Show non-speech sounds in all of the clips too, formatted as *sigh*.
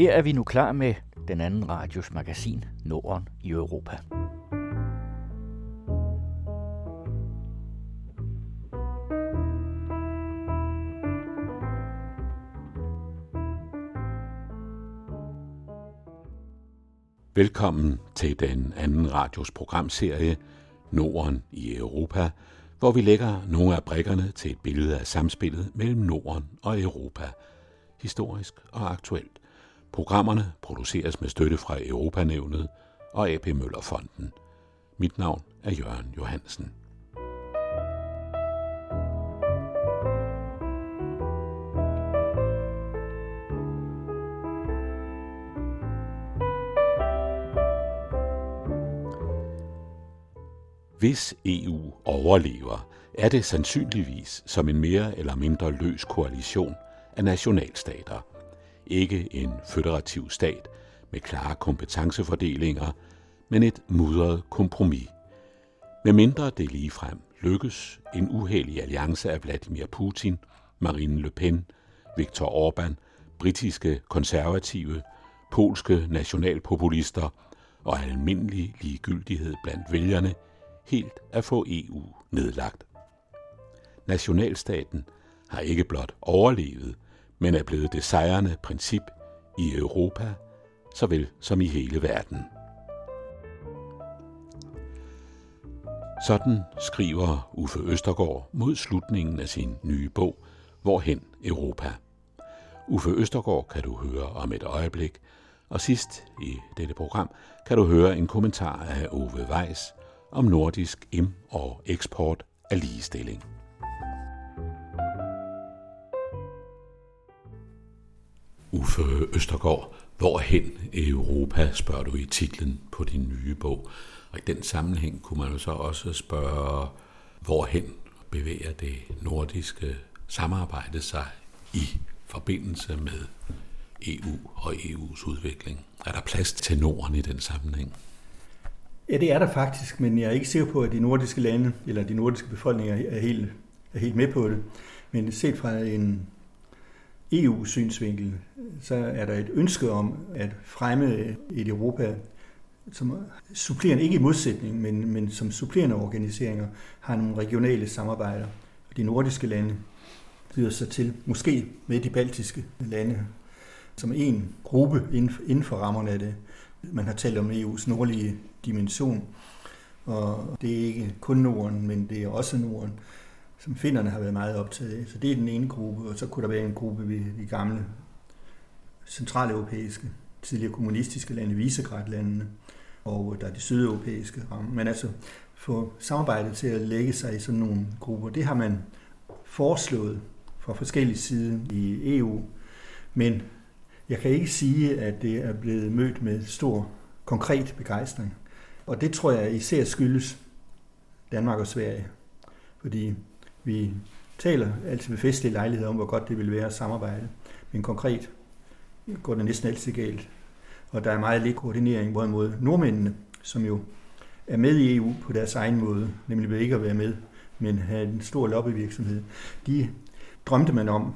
Her er vi nu klar med den anden radios magasin Norden i Europa. Velkommen til den anden radios programserie Norden i Europa, hvor vi lægger nogle af brikkerne til et billede af samspillet mellem Norden og Europa, historisk og aktuelt. Programmerne produceres med støtte fra Europanævnet og AP Møllerfonden. Mit navn er Jørgen Johansen. Hvis EU overlever, er det sandsynligvis som en mere eller mindre løs koalition af nationalstater. Ikke en føderativ stat med klare kompetencefordelinger, men et mudret kompromis. Med mindre det ligefrem lykkes en uheldig alliance af Vladimir Putin, Marine Le Pen, Viktor Orbán, britiske konservative, polske nationalpopulister og almindelig ligegyldighed blandt vælgerne – helt at få EU nedlagt. Nationalstaten har ikke blot overlevet, men er blevet det sejrende princip i Europa, såvel som i hele verden. Sådan skriver Uffe Østergaard mod slutningen af sin nye bog, Hvorhen Europa. Uffe Østergaard kan du høre om et øjeblik, og sidst i dette program kan du høre en kommentar af Ove Weiss, om nordisk im- og eksport af ligestilling. Uffe Østergaard, hvorhen i Europa, spørger du i titlen på din nye bog. Og i den sammenhæng kunne man jo så også spørge, hvorhen bevæger det nordiske samarbejde sig i forbindelse med EU og EU's udvikling? Er der plads til Norden i den sammenhæng? Ja, det er der faktisk, men jeg er ikke sikker på, at de nordiske lande eller de nordiske befolkninger er helt, er helt med på det. Men set fra en EU-synsvinkel, så er der et ønske om at fremme et Europa, som supplerende, ikke i modsætning, men, men som supplerende organiseringer, har nogle regionale samarbejder. Og de nordiske lande byder sig til, måske med de baltiske lande, som en gruppe inden for rammerne af det. Man har talt om EU's nordlige dimension. Og det er ikke kun Norden, men det er også Norden, som finderne har været meget optaget af. Så det er den ene gruppe, og så kunne der være en gruppe ved de gamle centraleuropæiske, tidligere kommunistiske lande, Visegrad-landene, og der er de sydeuropæiske rammer. Men altså få samarbejdet til at lægge sig i sådan nogle grupper, det har man foreslået fra forskellige sider i EU, men jeg kan ikke sige, at det er blevet mødt med stor konkret begejstring. Og det tror jeg især skyldes Danmark og Sverige. Fordi vi taler altid ved festlige lejligheder om, hvor godt det vil være at samarbejde. Men konkret går det næsten altid galt. Og der er meget lidt koordinering, hvorimod nordmændene, som jo er med i EU på deres egen måde, nemlig ved ikke at være med, men have en stor lobbyvirksomhed, de drømte man om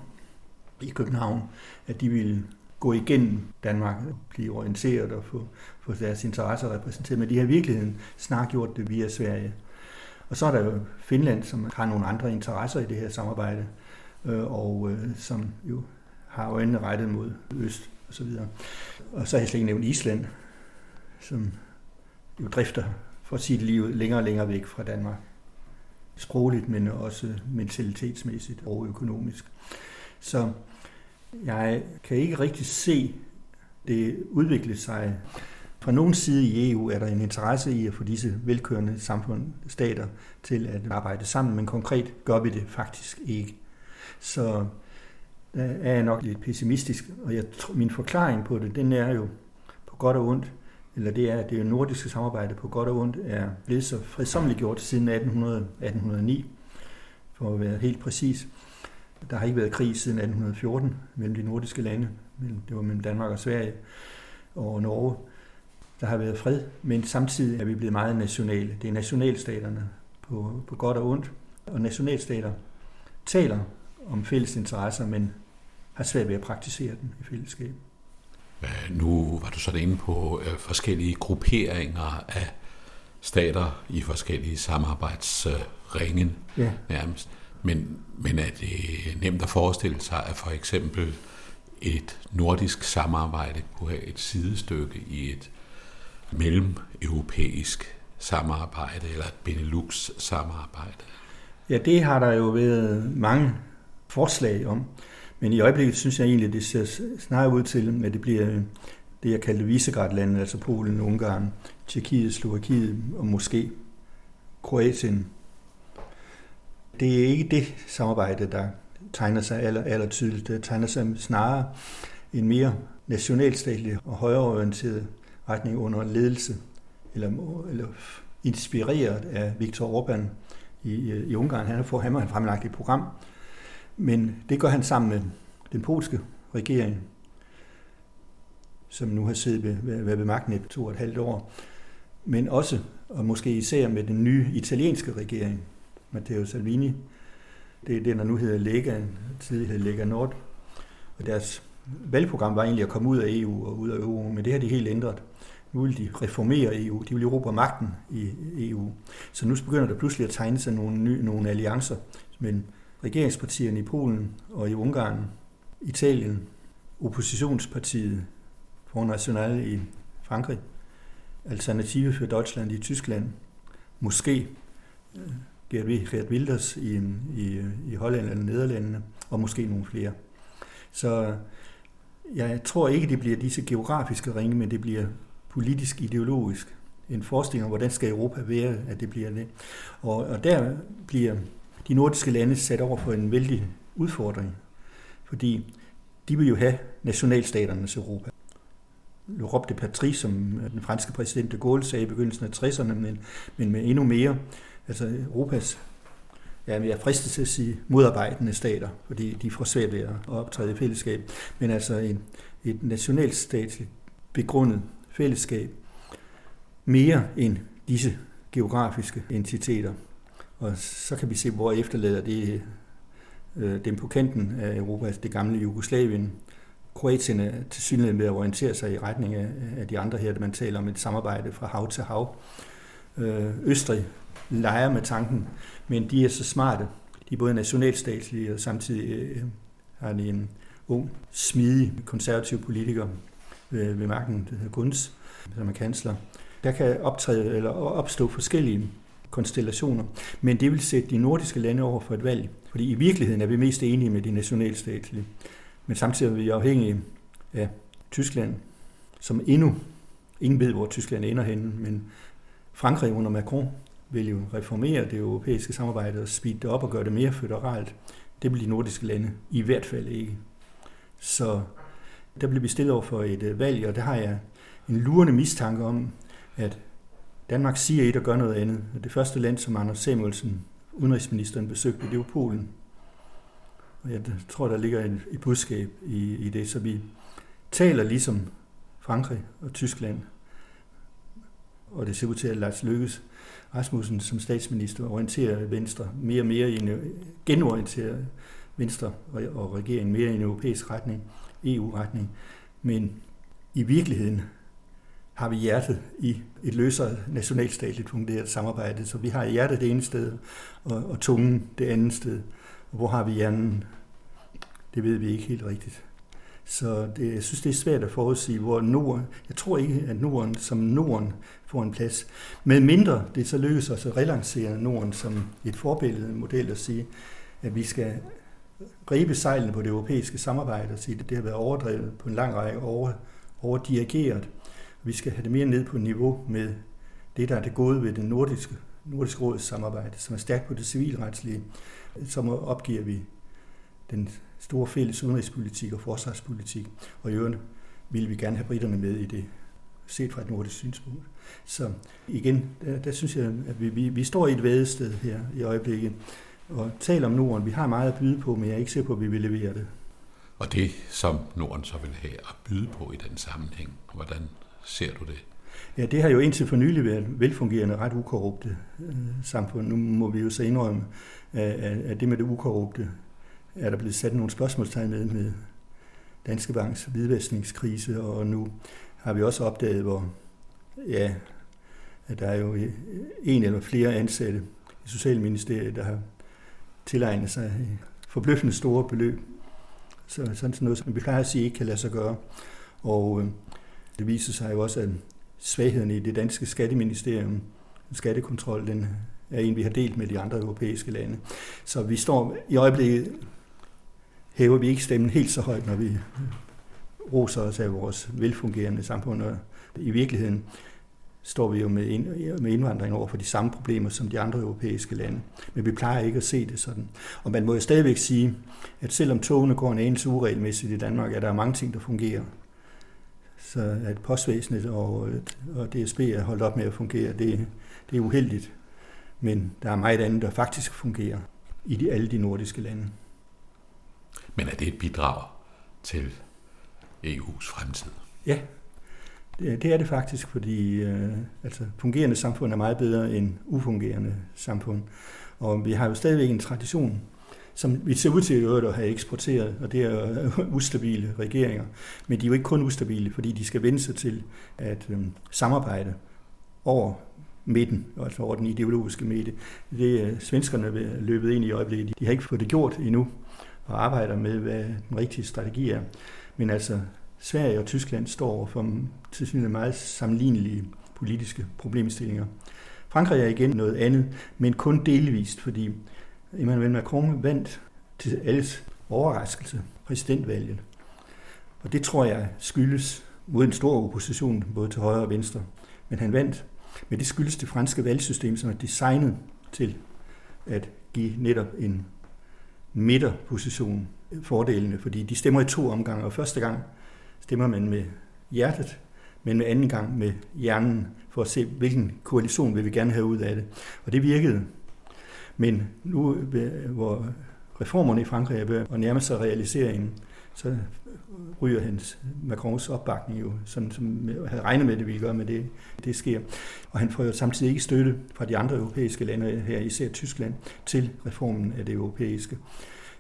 i København, at de ville gå igennem Danmark, blive orienteret og få, få deres interesser repræsenteret. Men de har i virkeligheden snart gjort det via Sverige. Og så er der jo Finland, som har nogle andre interesser i det her samarbejde, øh, og øh, som jo har øjnene rettet mod øst og så videre. Og så har jeg slet ikke nævnt Island, som jo drifter for sit liv længere og længere væk fra Danmark. Sprogligt, men også mentalitetsmæssigt og økonomisk. Så jeg kan ikke rigtig se det udvikle sig. Fra nogen side i EU er der en interesse i at få disse velkørende samfund, stater, til at arbejde sammen, men konkret gør vi det faktisk ikke. Så der er jeg nok lidt pessimistisk, og jeg, min forklaring på det, den er jo på godt og ondt, eller det er, at det nordiske samarbejde på godt og ondt er blevet så fredsomligt gjort siden 1800, 1809, for at være helt præcis. Der har ikke været krig siden 1814 mellem de nordiske lande. Det var mellem Danmark og Sverige og Norge. Der har været fred, men samtidig er vi blevet meget nationale. Det er nationalstaterne på, på godt og ondt. Og nationalstater taler om fælles interesser, men har svært ved at praktisere dem i fællesskab. Nu var du sådan inde på øh, forskellige grupperinger af stater i forskellige samarbejdsringen ja. nærmest. Men, men er det nemt at forestille sig, at for eksempel et nordisk samarbejde kunne have et sidestykke i et mellem-europæisk samarbejde eller et Benelux-samarbejde? Ja, det har der jo været mange forslag om. Men i øjeblikket synes jeg egentlig, det ser snarere ud til, at det bliver det, jeg kaldte Visegrad-landet, altså Polen, Ungarn, Tjekkiet, Slovakiet og måske Kroatien. Det er ikke det samarbejde, der tegner sig aller, aller tydeligt. Det tegner sig snarere en mere nationalstatlig og højreorienteret retning under ledelse, eller, eller inspireret af Viktor Orbán i, øh, i Ungarn. Han har, fået, han fremlagt et program, men det gør han sammen med den polske regering, som nu har siddet ved, ved, ved magten i to og et halvt år, men også, og måske især med den nye italienske regering, Matteo Salvini. Det er det, der nu hedder Lega, tidligere hed Lega Nord. Og deres valgprogram var egentlig at komme ud af EU og ud af EU, men det har de helt ændret. Nu vil de reformere EU, de vil erobre magten i EU. Så nu begynder der pludselig at tegne sig nogle, nye, nogle alliancer mellem regeringspartierne i Polen og i Ungarn, Italien, oppositionspartiet Front National i Frankrig, Alternative for Deutschland i Tyskland, måske øh, Gerd, Wilders i, i, i Holland eller Nederlandene, og måske nogle flere. Så øh, jeg tror ikke, det bliver disse geografiske ringe, men det bliver politisk ideologisk. En forestilling om, hvordan skal Europa være, at det bliver det. Og, og der bliver de nordiske lande sat over for en vældig udfordring, fordi de vil jo have nationalstaternes Europa. L'Europe de Patrie, som den franske præsident de Gaulle sagde i begyndelsen af 60'erne, men, men med endnu mere, altså Europas, ja, jeg er fristet til at sige modarbejdende stater, fordi de får svært ved at optræde i fællesskab, men altså en, et nationalstatsligt begrundet fællesskab, mere end disse geografiske entiteter. Og så kan vi se, hvor efterlader det øh, dem på kanten af Europa, altså det gamle Jugoslavien. Kroatien er til synligheden ved at orientere sig i retning af, af de andre her, man taler om et samarbejde fra hav til hav. Øh, Østrig leger med tanken, men de er så smarte. De er både nationalstatslige og samtidig øh, har de en ung, smidig, konservativ politiker ved, ved magten, der hedder Guns, som er kansler. Der kan optræde eller opstå forskellige konstellationer, men det vil sætte de nordiske lande over for et valg, fordi i virkeligheden er vi mest enige med de nationalstatlige. Men samtidig er vi afhængige af Tyskland, som endnu, ingen ved, hvor Tyskland ender henne, men Frankrig under Macron vil jo reformere det europæiske samarbejde og speede det op og gøre det mere føderalt. Det vil de nordiske lande i hvert fald ikke. Så der blev vi stillet over for et øh, valg, og der har jeg en lurende mistanke om, at Danmark siger et og gør noget andet. Det første land, som Anders Samuelsen, udenrigsministeren, besøgte, det var Polen. Og jeg tror, der ligger et, et budskab i, i det, så vi taler ligesom Frankrig og Tyskland. Og det ser ud til, at Lars Lykkes Rasmussen som statsminister orienterer Venstre mere og mere i en øh, genorienterer Venstre og regeringen mere i en europæisk retning, EU-retning. Men i virkeligheden har vi hjertet i et løsere nationalstatligt funderet samarbejde. Så vi har hjertet det ene sted, og, og tungen det andet sted. Og hvor har vi hjernen? Det ved vi ikke helt rigtigt. Så det, jeg synes, det er svært at forudsige, hvor Norden... Jeg tror ikke, at Norden som Norden får en plads. Med mindre det så lykkes os at relancere Norden som et forbillede model at sige, at vi skal gribe sejlene på det europæiske samarbejde og sige, at det har været overdrevet på en lang række over, overdirigeret. Vi skal have det mere ned på niveau med det, der er det gode ved det nordiske, nordiske råds samarbejde, som er stærkt på det civilretslige. Så opgiver vi den store fælles udenrigspolitik og forsvarspolitik, og i øvrigt vil vi gerne have britterne med i det, set fra et nordisk synspunkt. Så igen, der, der synes jeg, at vi, vi, vi står i et vædested her i øjeblikket, og taler om Norden. Vi har meget at byde på, men jeg er ikke sikker på, at vi vil levere det. Og det, som Norden så vil have at byde på i den sammenhæng, hvordan ser du det? Ja, det har jo indtil for nylig været velfungerende, ret ukorrupte øh, samfund. Nu må vi jo så indrømme, at, at det med det ukorrupte er der blevet sat nogle spørgsmålstegn med, med Danske Banks hvidvaskningskrise, og nu har vi også opdaget, hvor ja, at der er jo en eller flere ansatte i Socialministeriet, der har tilegne sig øh, forbløffende store beløb. Så sådan noget, som vi plejer at sige, ikke kan lade sig gøre. Og øh, det viser sig jo også, at svagheden i det danske skatteministerium, skattekontrol, den er en, vi har delt med de andre europæiske lande. Så vi står i øjeblikket, hæver vi ikke stemmen helt så højt, når vi øh, roser os af vores velfungerende samfund. Og I virkeligheden står vi jo med, med indvandring over for de samme problemer som de andre europæiske lande. Men vi plejer ikke at se det sådan. Og man må jo stadigvæk sige, at selvom togene går en anelse uregelmæssigt i Danmark, er der mange ting, der fungerer. Så at postvæsenet og, og DSB er holdt op med at fungere, det, det er uheldigt. Men der er meget andet, der faktisk fungerer i de, alle de nordiske lande. Men er det et bidrag til EU's fremtid? Ja, det, det er det faktisk, fordi øh, altså, fungerende samfund er meget bedre end ufungerende samfund. Og vi har jo stadigvæk en tradition, som vi ser ud til at have eksporteret, og det er *laughs* ustabile regeringer. Men de er jo ikke kun ustabile, fordi de skal vende sig til at øh, samarbejde over midten, altså over den ideologiske midte. Det er svenskerne løbet ind i øjeblikket. De har ikke fået det gjort endnu, og arbejder med, hvad den rigtige strategi er. Men altså, Sverige og Tyskland står for til meget sammenlignelige politiske problemstillinger. Frankrig er igen noget andet, men kun delvist, fordi Emmanuel Macron vandt til alles overraskelse præsidentvalget. Og det tror jeg skyldes mod en stor opposition, både til højre og venstre. Men han vandt. Men det skyldes det franske valgsystem, som er designet til at give netop en midterposition fordelene, fordi de stemmer i to omgange, og første gang stemmer man med hjertet, men med anden gang med hjernen, for at se, hvilken koalition vil vi gerne have ud af det. Og det virkede. Men nu, øh, hvor reformerne i Frankrig er ved at nærme sig realiseringen, så ryger hans Macrons opbakning jo, sådan som jeg havde regnet med det ville gøre, med det, det sker. Og han får jo samtidig ikke støtte fra de andre europæiske lande, her især Tyskland, til reformen af det europæiske.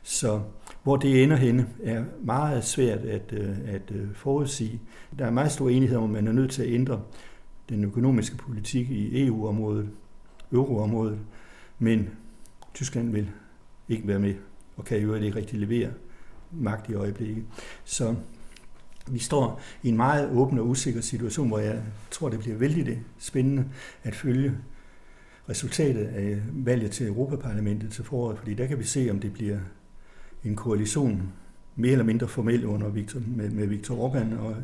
Så hvor det ender henne, er meget svært at, øh, at øh, forudsige. Der er meget stor enighed om, at man er nødt til at ændre den økonomiske politik i EU-området, euroområdet, men Tyskland vil ikke være med, og kan jo ikke rigtig levere magt i øjeblikket. Så vi står i en meget åben og usikker situation, hvor jeg tror, det bliver vældig spændende at følge resultatet af valget til Europaparlamentet til foråret, fordi der kan vi se, om det bliver en koalition, mere eller mindre formel under Victor, med, med Victor Orbán og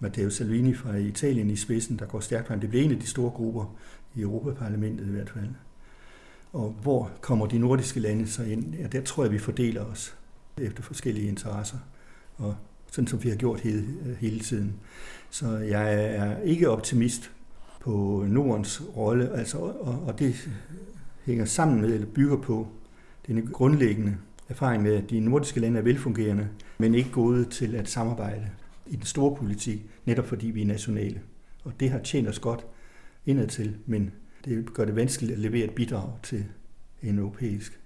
Matteo Salvini fra Italien i spidsen, der går stærkt frem. Det bliver en af de store grupper i Europaparlamentet i hvert fald. Og hvor kommer de nordiske lande så ind? Ja, der tror jeg, vi fordeler os efter forskellige interesser, og sådan som vi har gjort hele, hele tiden. Så jeg er ikke optimist på Nordens rolle, altså, og, og det hænger sammen med, eller bygger på den grundlæggende erfaring med, at de nordiske lande er velfungerende, men ikke gode til at samarbejde i den store politik, netop fordi vi er nationale. Og det har tjent os godt indadtil, men det gør det vanskeligt at levere et bidrag til en europæisk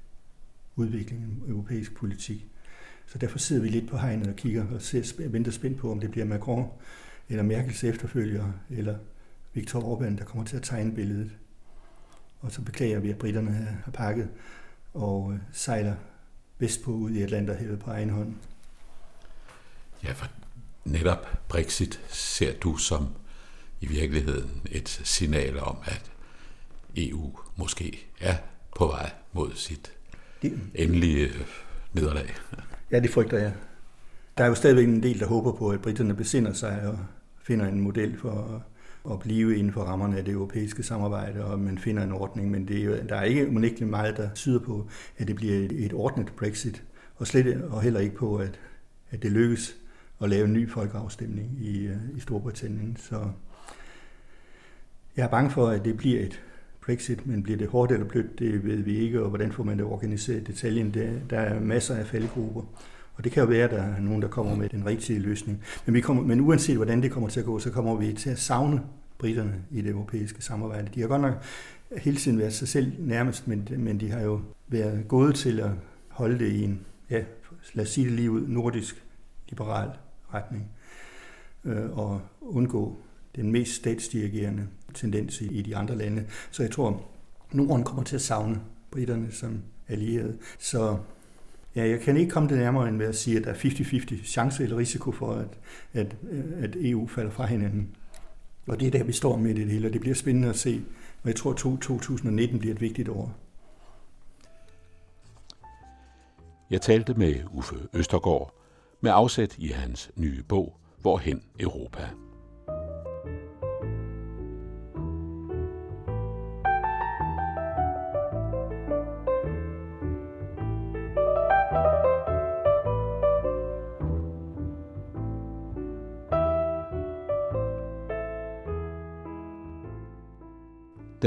udvikling, en europæisk politik. Så derfor sidder vi lidt på hegnet og kigger og ser, venter spændt på, om det bliver Macron eller Merkels efterfølger, eller Viktor Orbán, der kommer til at tegne billedet. Og så beklager vi, at britterne har pakket og øh, sejler vestpå ud i Atlanterhavet på egen hånd. Ja, for netop Brexit ser du som i virkeligheden et signal om, at EU måske er på vej mod sit det, endelige nederlag. Ja, det frygter jeg. Der er jo stadigvæk en del, der håber på, at britterne besinder sig og finder en model for at blive inden for rammerne af det europæiske samarbejde, og man finder en ordning, men det er jo, der er ikke unægteligt meget, der syder på, at det bliver et, ordnet Brexit, og slet og heller ikke på, at, at det lykkes at lave en ny folkeafstemning i, øh, i Storbritannien. Så jeg er bange for, at det bliver et Brexit, men bliver det hårdt eller blødt, det ved vi ikke, og hvordan får man det organiseret i detaljen. Der er masser af faldgrupper. Og det kan jo være, at der er nogen, der kommer med den rigtige løsning. Men, vi kommer, men uanset hvordan det kommer til at gå, så kommer vi til at savne britterne i det europæiske samarbejde. De har godt nok hele tiden været sig selv nærmest, men, men de har jo været gode til at holde det i en, ja, lad os sige det lige ud, nordisk liberal retning øh, og undgå den mest statsdirigerende tendens i de andre lande. Så jeg tror, Norden kommer til at savne britterne som allierede. Så ja, jeg kan ikke komme det nærmere end med at sige, at der er 50-50 chance eller risiko for, at, at, at EU falder fra hinanden. Og det er der, vi står med det hele, og det bliver spændende at se. Og jeg tror, at 2019 bliver et vigtigt år. Jeg talte med Uffe Østergaard med afsæt i hans nye bog, Hvorhen Europa.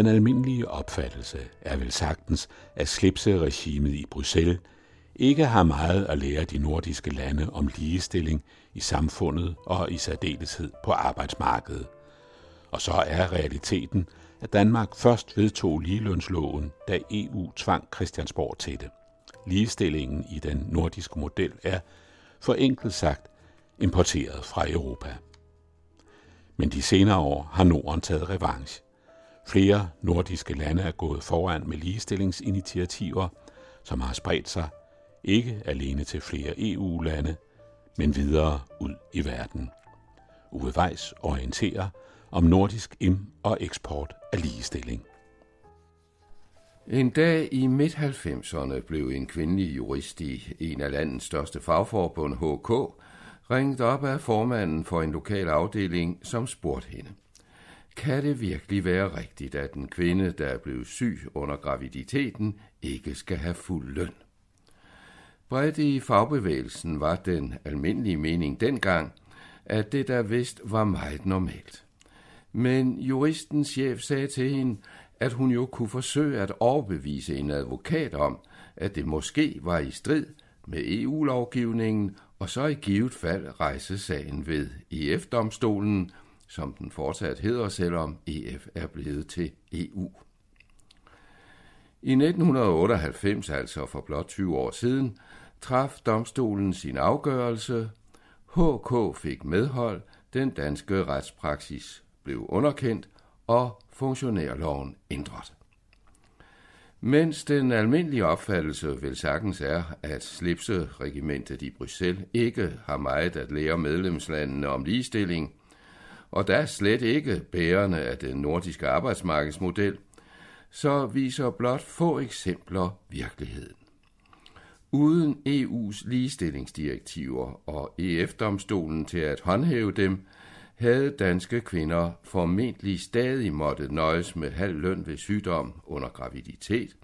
Den almindelige opfattelse er vel sagtens, at slipseregimet i Bruxelles ikke har meget at lære de nordiske lande om ligestilling i samfundet og i særdeleshed på arbejdsmarkedet. Og så er realiteten, at Danmark først vedtog ligelønsloven, da EU tvang Christiansborg til det. Ligestillingen i den nordiske model er, for enkelt sagt, importeret fra Europa. Men de senere år har Norden taget revanche. Flere nordiske lande er gået foran med ligestillingsinitiativer, som har spredt sig ikke alene til flere EU-lande, men videre ud i verden. Uwe Weiss orienterer om nordisk im- og eksport af ligestilling. En dag i midt-90'erne blev en kvindelig jurist i en af landets største fagforbund, HK, ringet op af formanden for en lokal afdeling, som spurgte hende. Kan det virkelig være rigtigt, at en kvinde, der er blevet syg under graviditeten, ikke skal have fuld løn? Bredt i fagbevægelsen var den almindelige mening dengang, at det der vist var meget normalt. Men juristens chef sagde til hende, at hun jo kunne forsøge at overbevise en advokat om, at det måske var i strid med EU-lovgivningen, og så i givet fald rejse sagen ved EF-domstolen, som den fortsat hedder, selvom EF er blevet til EU. I 1998, altså for blot 20 år siden, traf domstolen sin afgørelse. HK fik medhold, den danske retspraksis blev underkendt, og funktionærloven ændret. Mens den almindelige opfattelse vel sagtens er, at slipseregimentet i Bruxelles ikke har meget at lære medlemslandene om ligestilling, og da slet ikke bærende af den nordiske arbejdsmarkedsmodel, så viser blot få eksempler virkeligheden. Uden EU's ligestillingsdirektiver og EF-domstolen til at håndhæve dem, havde danske kvinder formentlig stadig måttet nøjes med halv løn ved sygdom under graviditet,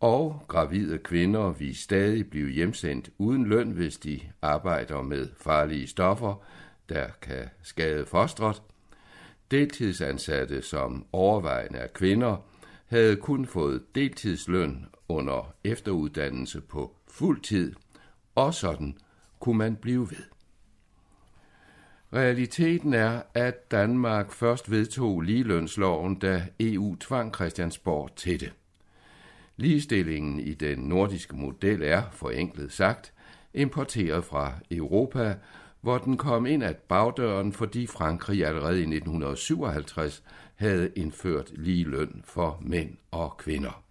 og gravide kvinder vil stadig blive hjemsendt uden løn, hvis de arbejder med farlige stoffer, der kan skade fostret. Deltidsansatte, som overvejende er kvinder, havde kun fået deltidsløn under efteruddannelse på fuld tid, og sådan kunne man blive ved. Realiteten er, at Danmark først vedtog ligelønsloven, da EU tvang Christiansborg til det. Ligestillingen i den nordiske model er, forenklet sagt, importeret fra Europa, hvor den kom ind at bagdøren, fordi Frankrig allerede i 1957 havde indført lige løn for mænd og kvinder.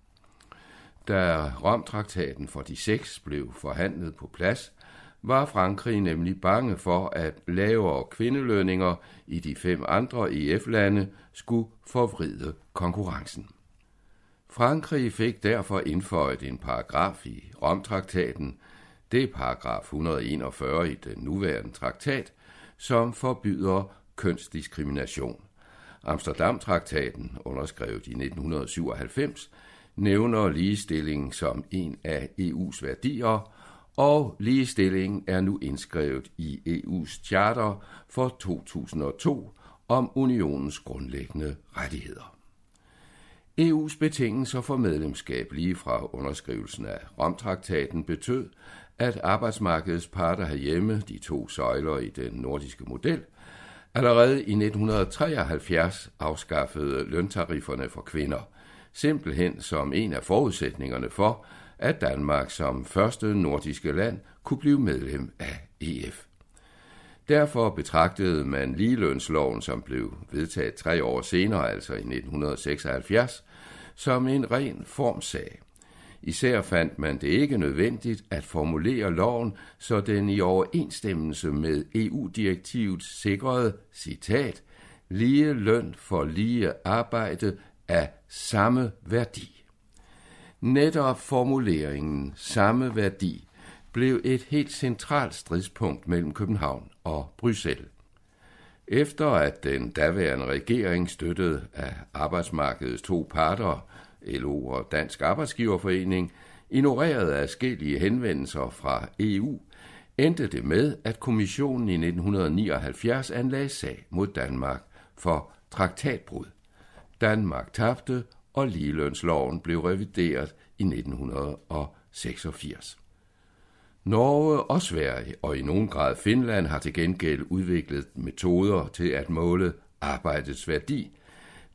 Da Romtraktaten for de seks blev forhandlet på plads, var Frankrig nemlig bange for, at lavere kvindelønninger i de fem andre EF-lande skulle forvride konkurrencen. Frankrig fik derfor indføjet en paragraf i Romtraktaten, det er paragraf 141 i den nuværende traktat, som forbyder kønsdiskrimination. Amsterdam-traktaten, underskrevet i 1997, nævner ligestilling som en af EU's værdier, og ligestilling er nu indskrevet i EU's charter for 2002 om unionens grundlæggende rettigheder. EU's betingelser for medlemskab lige fra underskrivelsen af Romtraktaten betød, at arbejdsmarkedets parter herhjemme, de to søjler i den nordiske model, allerede i 1973 afskaffede løntarifferne for kvinder – simpelthen som en af forudsætningerne for, at Danmark som første nordiske land kunne blive medlem af EF. Derfor betragtede man ligelønsloven, som blev vedtaget tre år senere, altså i 1976, som en ren formsag. Især fandt man det ikke nødvendigt at formulere loven, så den i overensstemmelse med EU-direktivet sikrede, citat, lige løn for lige arbejde af samme værdi. Netop formuleringen samme værdi blev et helt centralt stridspunkt mellem København og Bruxelles. Efter at den daværende regering støttet af arbejdsmarkedets to parter, LO og Dansk Arbejdsgiverforening, ignorerede adskillige henvendelser fra EU, endte det med, at kommissionen i 1979 anlagde sag mod Danmark for traktatbrud. Danmark tabte, og ligelønsloven blev revideret i 1986. Norge og Sverige, og i nogen grad Finland, har til gengæld udviklet metoder til at måle arbejdets værdi.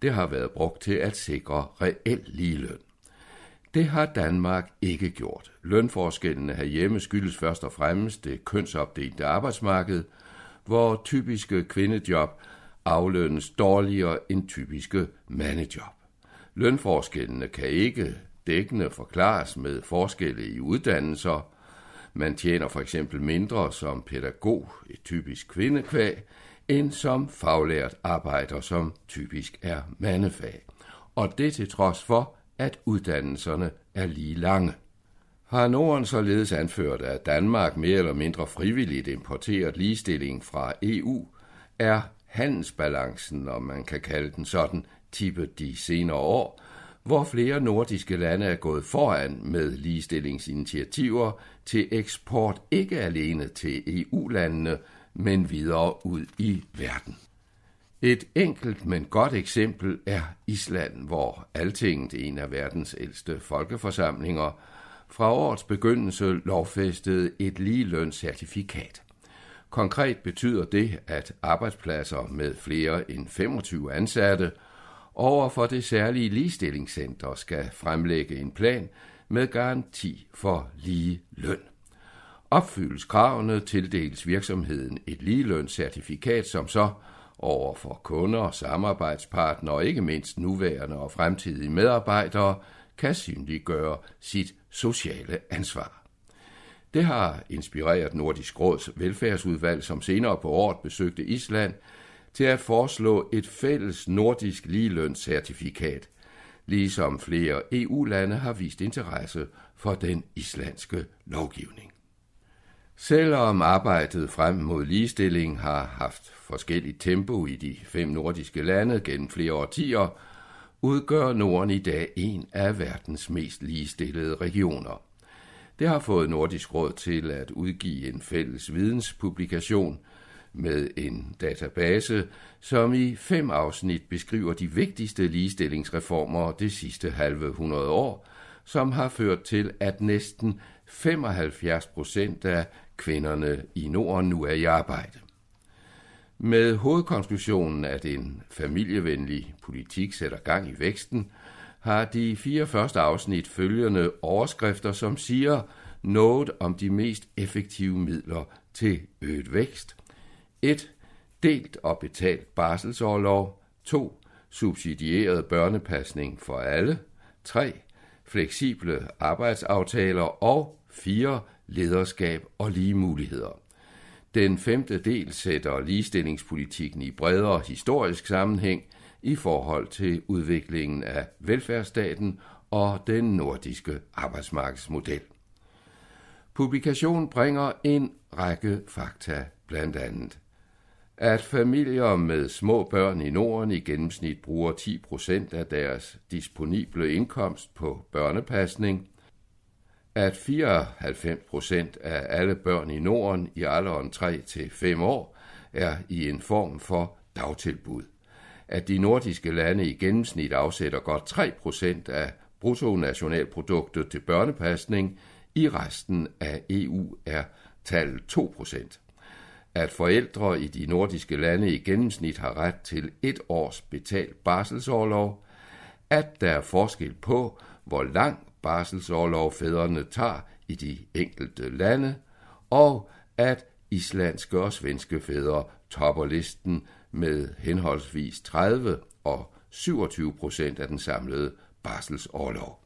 Det har været brugt til at sikre reel ligeløn. Det har Danmark ikke gjort. Lønforskellene herhjemme skyldes først og fremmest det kønsopdelte arbejdsmarked, hvor typiske kvindejob aflønnes dårligere end typiske mandejob. Lønforskellene kan ikke dækkende forklares med forskelle i uddannelser. Man tjener for eksempel mindre som pædagog, et typisk kvindekvæg, end som faglært arbejder, som typisk er mandefag. Og det til trods for, at uddannelserne er lige lange. Har Norden således anført, at Danmark mere eller mindre frivilligt importeret ligestilling fra EU, er handelsbalancen, om man kan kalde den sådan, tippet de senere år, hvor flere nordiske lande er gået foran med ligestillingsinitiativer til eksport ikke alene til EU-landene, men videre ud i verden. Et enkelt, men godt eksempel er Island, hvor Altinget, en af verdens ældste folkeforsamlinger, fra årets begyndelse lovfæstede et ligelønscertifikat. Konkret betyder det, at arbejdspladser med flere end 25 ansatte over for det særlige ligestillingscenter skal fremlægge en plan med garanti for lige løn. Opfyldes kravene, tildeles virksomheden et ligelønscertifikat, som så over for kunder, samarbejdspartnere og ikke mindst nuværende og fremtidige medarbejdere kan synliggøre sit sociale ansvar. Det har inspireret Nordisk Råds velfærdsudvalg, som senere på året besøgte Island, til at foreslå et fælles nordisk ligelønscertifikat, ligesom flere EU-lande har vist interesse for den islandske lovgivning. Selvom arbejdet frem mod ligestilling har haft forskelligt tempo i de fem nordiske lande gennem flere årtier, udgør Norden i dag en af verdens mest ligestillede regioner. Det har fået Nordisk Råd til at udgive en fælles videnspublikation med en database, som i fem afsnit beskriver de vigtigste ligestillingsreformer det sidste halve hundrede år, som har ført til, at næsten 75 procent af kvinderne i Norden nu er i arbejde. Med hovedkonklusionen, at en familievenlig politik sætter gang i væksten, har de fire første afsnit følgende overskrifter, som siger noget om de mest effektive midler til øget vækst. 1. Delt og betalt barselsårlov. 2. Subsidieret børnepasning for alle. 3. Fleksible arbejdsaftaler. Og 4. Lederskab og lige muligheder. Den femte del sætter ligestillingspolitikken i bredere historisk sammenhæng i forhold til udviklingen af velfærdsstaten og den nordiske arbejdsmarkedsmodel. Publikationen bringer en række fakta, blandt andet at familier med små børn i Norden i gennemsnit bruger 10 procent af deres disponible indkomst på børnepasning, at 94 procent af alle børn i Norden i alderen 3 til 5 år er i en form for dagtilbud, at de nordiske lande i gennemsnit afsætter godt 3 procent af bruttonationalproduktet til børnepasning, i resten af EU er tallet 2 procent. At forældre i de nordiske lande i gennemsnit har ret til et års betalt barselsårlov, at der er forskel på, hvor lang barselsårlov fædrene tager i de enkelte lande, og at islandske og svenske fædre topper listen med henholdsvis 30 og 27 procent af den samlede barselsårlov.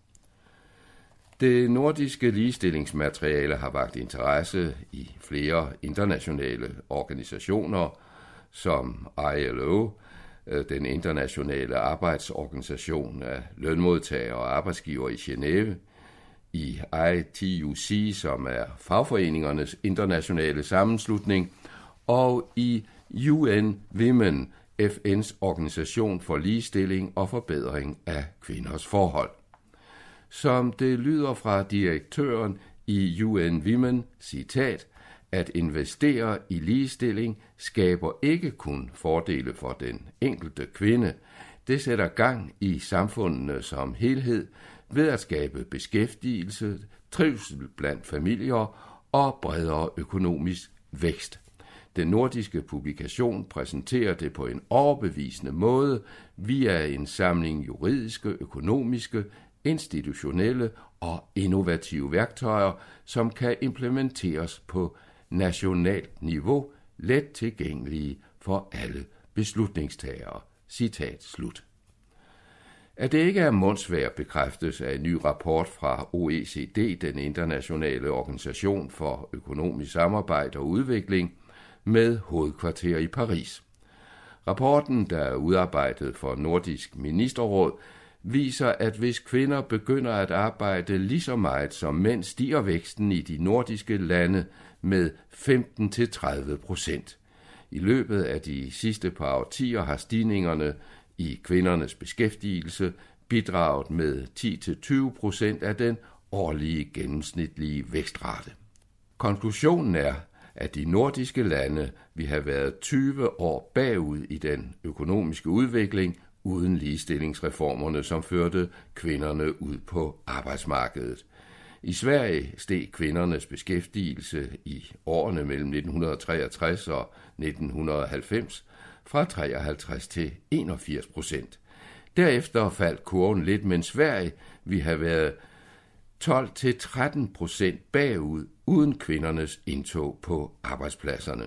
Det nordiske ligestillingsmateriale har vagt interesse i flere internationale organisationer, som ILO, Øh, den internationale arbejdsorganisation af lønmodtagere og arbejdsgiver i Genève, i ITUC, som er fagforeningernes internationale sammenslutning, og i UN Women, FN's organisation for ligestilling og forbedring af kvinders forhold. Som det lyder fra direktøren i UN Women, citat, at investere i ligestilling skaber ikke kun fordele for den enkelte kvinde, det sætter gang i samfundene som helhed ved at skabe beskæftigelse, trivsel blandt familier og bredere økonomisk vækst. Den nordiske publikation præsenterer det på en overbevisende måde via en samling juridiske, økonomiske, institutionelle og innovative værktøjer, som kan implementeres på nationalt niveau, let tilgængelige for alle beslutningstagere. Citat slut. At det ikke er mundsvær bekræftes af en ny rapport fra OECD, den internationale organisation for økonomisk samarbejde og udvikling, med hovedkvarter i Paris. Rapporten, der er udarbejdet for Nordisk Ministerråd, viser, at hvis kvinder begynder at arbejde lige så meget som mænd, stiger væksten i de nordiske lande med 15-30 procent. I løbet af de sidste par årtier har stigningerne i kvindernes beskæftigelse bidraget med 10-20 procent af den årlige gennemsnitlige vækstrate. Konklusionen er, at de nordiske lande vi har været 20 år bagud i den økonomiske udvikling uden ligestillingsreformerne, som førte kvinderne ud på arbejdsmarkedet. I Sverige steg kvindernes beskæftigelse i årene mellem 1963 og 1990 fra 53 til 81 procent. Derefter faldt kurven lidt, men Sverige vi har været 12-13 procent bagud uden kvindernes indtog på arbejdspladserne.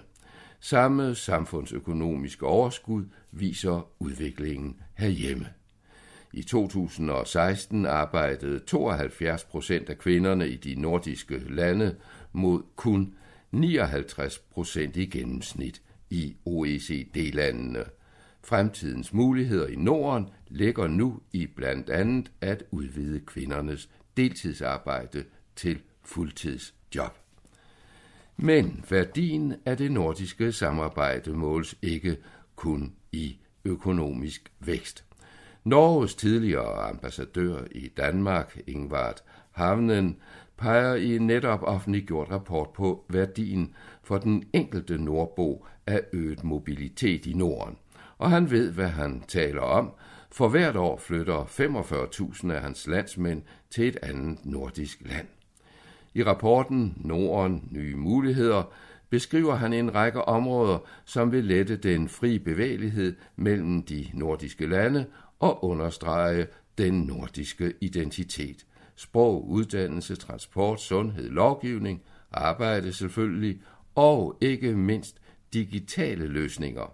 Samme samfundsøkonomiske overskud viser udviklingen herhjemme. I 2016 arbejdede 72 procent af kvinderne i de nordiske lande mod kun 59 procent i gennemsnit i OECD-landene. Fremtidens muligheder i Norden ligger nu i blandt andet at udvide kvindernes deltidsarbejde til fuldtidsjob. Men værdien af det nordiske samarbejde måles ikke kun i økonomisk vækst. Norges tidligere ambassadør i Danmark, Ingvard Havnen, peger i en netop offentliggjort rapport på værdien for den enkelte nordbo af øget mobilitet i Norden. Og han ved, hvad han taler om, for hvert år flytter 45.000 af hans landsmænd til et andet nordisk land. I rapporten Norden Nye Muligheder beskriver han en række områder, som vil lette den fri bevægelighed mellem de nordiske lande og understrege den nordiske identitet. Sprog, uddannelse, transport, sundhed, lovgivning, arbejde selvfølgelig, og ikke mindst digitale løsninger.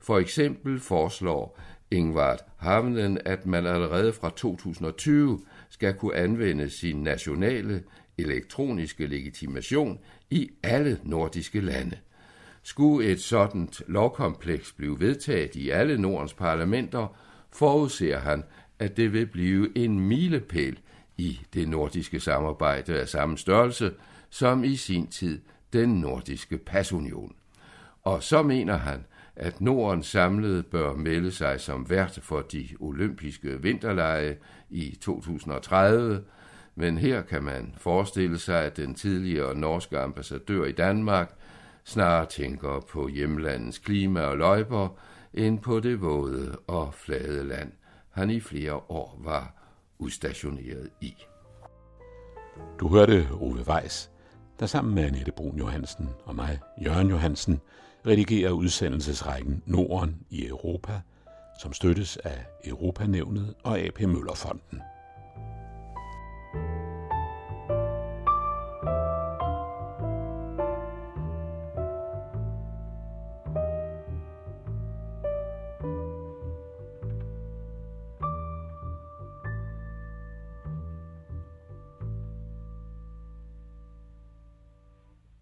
For eksempel foreslår Ingvard Havnen, at man allerede fra 2020 skal kunne anvende sin nationale elektroniske legitimation i alle nordiske lande. Skulle et sådan lovkompleks blive vedtaget i alle Nordens parlamenter, forudser han, at det vil blive en milepæl i det nordiske samarbejde af samme størrelse som i sin tid den nordiske pasunion. Og så mener han, at Norden samlet bør melde sig som vært for de olympiske vinterlege i 2030, men her kan man forestille sig, at den tidligere norske ambassadør i Danmark snarere tænker på hjemlandets klima og løjper, end på det våde og flade land, han i flere år var udstationeret i. Du hørte Ove Weiss, der sammen med Annette Brun Johansen og mig, Jørgen Johansen, redigerer udsendelsesrækken Norden i Europa, som støttes af Europanævnet og AP Møllerfonden.